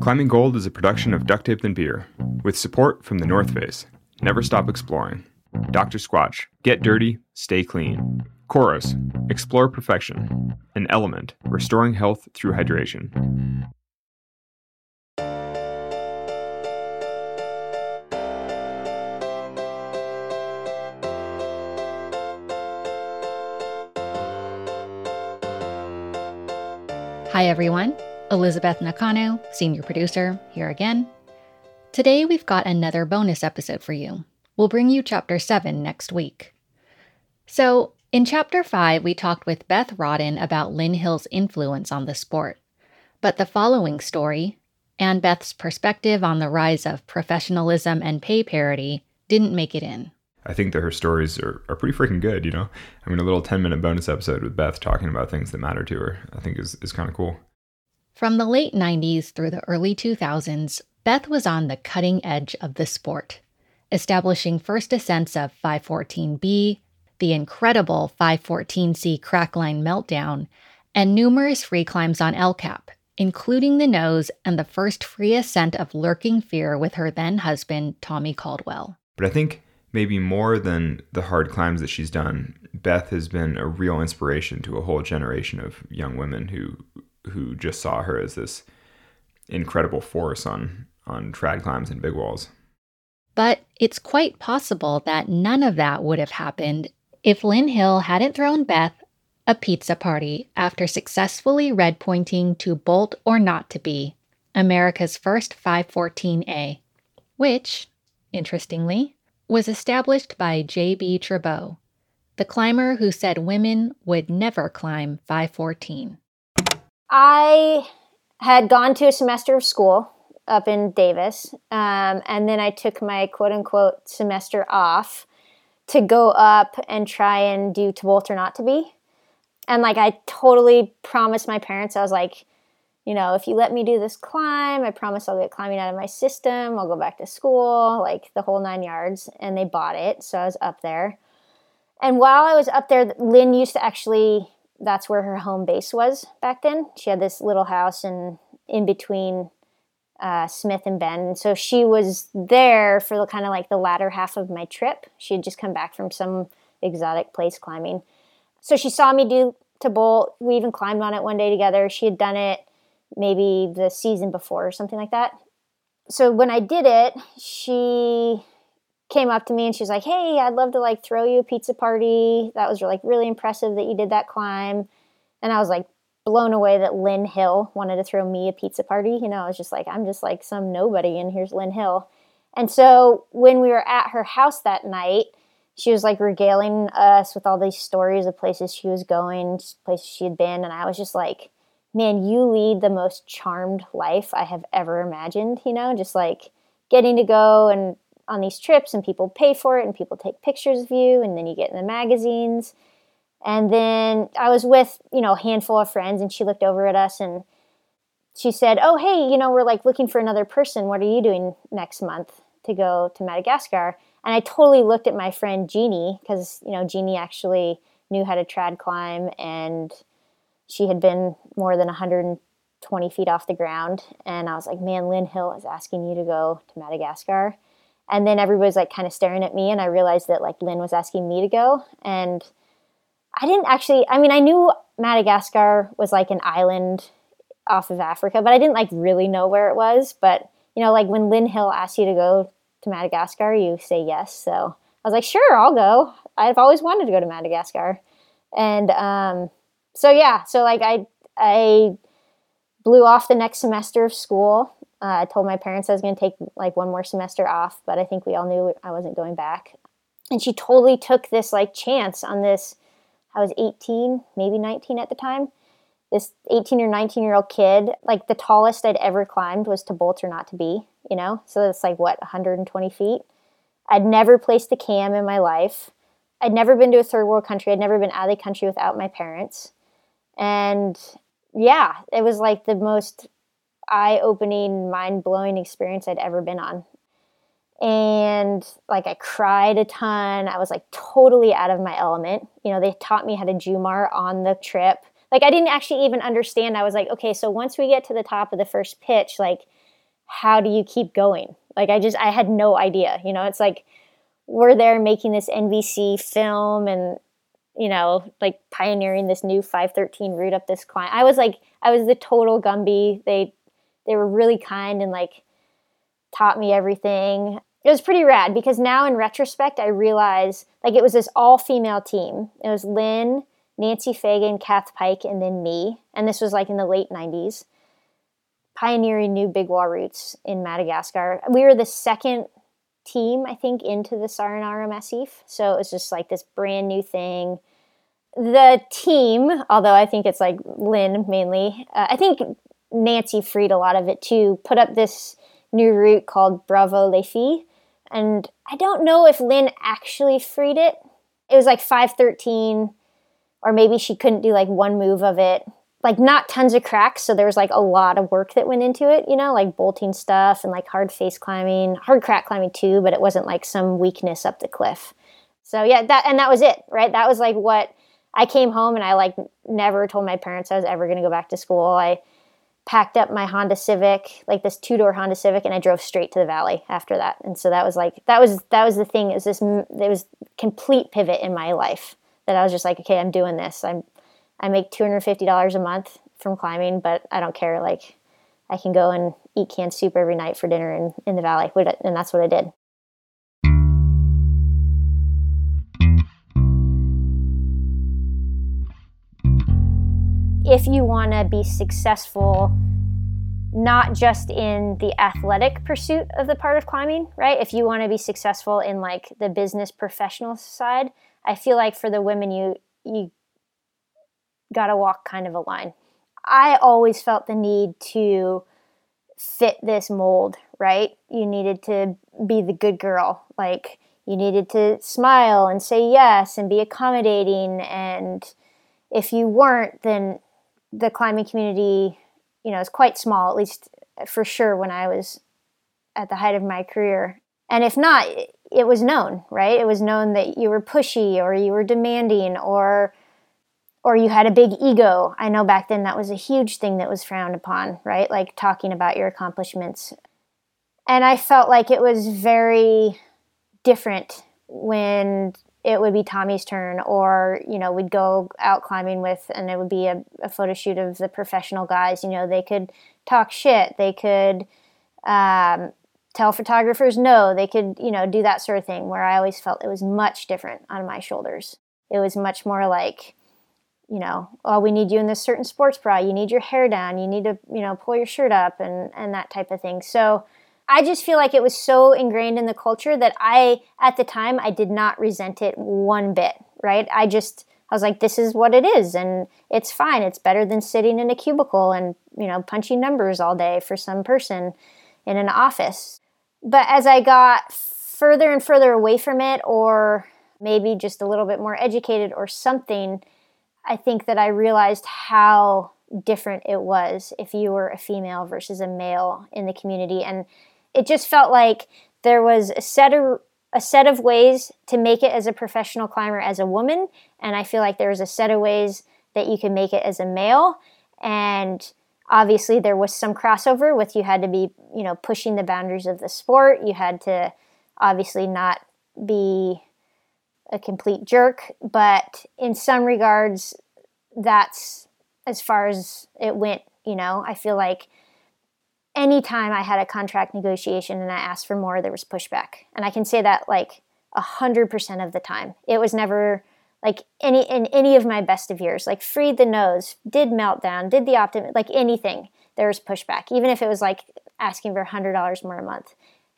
Climbing Gold is a production of Duct Tape and Beer, with support from the North Face. Never stop exploring. Dr. Squatch, get dirty, stay clean. Chorus, explore perfection. An element, restoring health through hydration. Hi, everyone. Elizabeth Nakano, senior producer, here again. Today, we've got another bonus episode for you. We'll bring you chapter 7 next week. So, in chapter 5, we talked with Beth Rodden about Lynn Hill's influence on the sport. But the following story, and Beth's perspective on the rise of professionalism and pay parity, didn't make it in. I think that her stories are, are pretty freaking good, you know? I mean, a little 10 minute bonus episode with Beth talking about things that matter to her, I think is, is kind of cool. From the late 90s through the early 2000s, Beth was on the cutting edge of the sport, establishing first ascents of 514B, the incredible 514C crackline meltdown, and numerous free climbs on El Cap, including the nose and the first free ascent of Lurking Fear with her then husband, Tommy Caldwell. But I think maybe more than the hard climbs that she's done, Beth has been a real inspiration to a whole generation of young women who who just saw her as this incredible force on on trad climbs and big walls. But it's quite possible that none of that would have happened if Lynn Hill hadn't thrown Beth a pizza party after successfully red pointing to Bolt or Not to Be, America's first 514A, which, interestingly, was established by J.B. Tribout, the climber who said women would never climb 514. I had gone to a semester of school up in Davis, um, and then I took my quote unquote semester off to go up and try and do to bolt or not to be. And like I totally promised my parents, I was like, you know, if you let me do this climb, I promise I'll get climbing out of my system. I'll go back to school, like the whole nine yards. And they bought it. So I was up there. And while I was up there, Lynn used to actually, that's where her home base was back then. She had this little house in, in between uh, Smith and Bend. And so she was there for the kind of like the latter half of my trip. She had just come back from some exotic place climbing. So she saw me do to bolt. We even climbed on it one day together. She had done it maybe the season before or something like that. So when I did it, she came up to me and she was like, "Hey, I'd love to like throw you a pizza party. That was like really impressive that you did that climb." And I was like blown away that Lynn Hill wanted to throw me a pizza party. You know, I was just like, I'm just like some nobody and here's Lynn Hill. And so when we were at her house that night, she was like regaling us with all these stories of places she was going, places she had been, and I was just like, man, you lead the most charmed life I have ever imagined, you know, just like getting to go and on these trips and people pay for it and people take pictures of you and then you get in the magazines. And then I was with, you know, a handful of friends and she looked over at us and she said, "Oh, hey, you know, we're like looking for another person. What are you doing next month to go to Madagascar?" And I totally looked at my friend Jeannie because, you know, Jeannie actually knew how to trad climb and she had been more than 120 feet off the ground. And I was like, man, Lynn Hill is asking you to go to Madagascar. And then everybody's like kind of staring at me. And I realized that like Lynn was asking me to go. And I didn't actually, I mean, I knew Madagascar was like an island off of Africa, but I didn't like really know where it was. But, you know, like when Lynn Hill asks you to go to Madagascar, you say yes. So I was like, sure, I'll go. I've always wanted to go to Madagascar. And um, so yeah, so like I I blew off the next semester of school. Uh, I told my parents I was going to take like one more semester off, but I think we all knew I wasn't going back. And she totally took this like chance on this. I was 18, maybe 19 at the time. This 18 or 19 year old kid, like the tallest I'd ever climbed was to bolt or not to be, you know? So it's like what, 120 feet? I'd never placed a cam in my life. I'd never been to a third world country. I'd never been out of the country without my parents. And yeah, it was like the most eye opening, mind blowing experience I'd ever been on. And like I cried a ton. I was like totally out of my element. You know, they taught me how to Jumar on the trip. Like I didn't actually even understand. I was like, okay, so once we get to the top of the first pitch, like how do you keep going? Like I just I had no idea. You know, it's like we're there making this NBC film and you know, like pioneering this new 513 route up this climb. I was like I was the total Gumby. They they were really kind and like taught me everything. It was pretty rad because now in retrospect I realize like it was this all female team. It was Lynn, Nancy Feagin, Kath Pyke, and then me. And this was like in the late 90s pioneering new big wall routes in Madagascar. We were the second team, I think, into the Tsaranoro Massif. So it was just like this brand new thing. The team, although I think it's like Lynn mainly, uh, I think Nancy freed a lot of it too, put up this new route called Bravo Les Filles. And I don't know if Lynn actually freed it. It was like 513, or maybe she couldn't do like one move of it like not tons of cracks so there was like a lot of work that went into it you know like bolting stuff and like hard face climbing hard crack climbing too but it wasn't like some weakness up the cliff so yeah that and that was it right that was like what i came home and i like never told my parents i was ever going to go back to school i packed up my honda civic like this two-door honda civic and i drove straight to the valley after that and so that was like that was that was the thing it was this it was complete pivot in my life that i was just like okay i'm doing this i'm I make $250 a month from climbing, but I don't care. Like, I can go and eat canned soup every night for dinner in, in the valley. And that's what I did. If you want to be successful, not just in the athletic pursuit of the part of climbing, right? If you want to be successful in like the business professional side, I feel like for the women you you got to walk kind of a line. I always felt the need to fit this mold, right? You needed to be the good girl. Like, you needed to smile and say yes and be accommodating. And if you weren't, then the climbing community, you know, is quite small, at least for sure when I was at the height of my career. And if not, it was known, right? It was known that you were pushy or you were demanding or or you had a big ego. I know back then that was a huge thing that was frowned upon, right? Like talking about your accomplishments. And I felt like it was very different when it would be Tommy's turn, or, you know, we'd go out climbing with, and it would be a, a photo shoot of the professional guys. You know, they could talk shit, they could um, tell photographers no, they could, you know, do that sort of thing, where I always felt it was much different on my shoulders. It was much more like, you know, oh, we need you in this certain sports bra. You need your hair down. You need to, you know, pull your shirt up and and that type of thing. So I just feel like it was so ingrained in the culture that I, at the time, I did not resent it one bit. Right? I just I was like, this is what it is, and it's fine. It's better than sitting in a cubicle and you know punching numbers all day for some person in an office. But as I got further and further away from it, or maybe just a little bit more educated or something I think that I realized how different it was if you were a female versus a male in the community and it just felt like there was a set of a set of ways to make it as a professional climber as a woman and I feel like there was a set of ways that you could make it as a male and obviously there was some crossover with you had to be you know pushing the boundaries of the sport you had to obviously not be a complete jerk, but in some regards, that's as far as it went. You know, I feel like anytime I had a contract negotiation and I asked for more, there was pushback. And I can say that like a hundred percent of the time. It was never like any in any of my best of years, like freed the nose, did meltdown, did the optimum, like anything, there was pushback, even if it was like asking for hundred dollars more a month.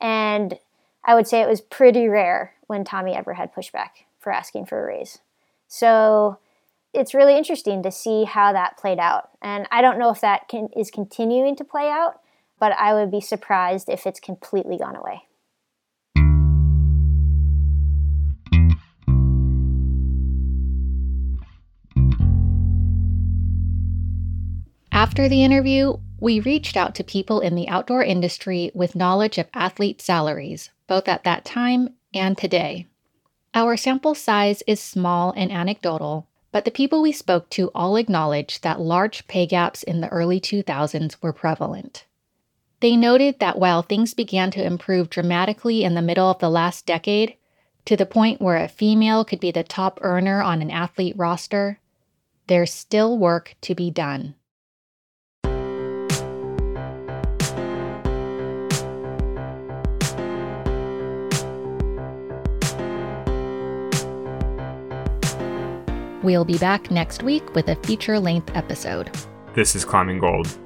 And I would say it was pretty rare when Tommy ever had pushback for asking for a raise. So it's really interesting to see how that played out. And I don't know if that can, is continuing to play out, but I would be surprised if it's completely gone away. After the interview, we reached out to people in the outdoor industry with knowledge of athlete salaries, both at that time and today. Our sample size is small and anecdotal, but the people we spoke to all acknowledge that large pay gaps in the early 2000s were prevalent. They noted that while things began to improve dramatically in the middle of the last decade, to the point where a female could be the top earner on an athlete roster, there's still work to be done. We'll be back next week with a feature length episode. This is Climbing Gold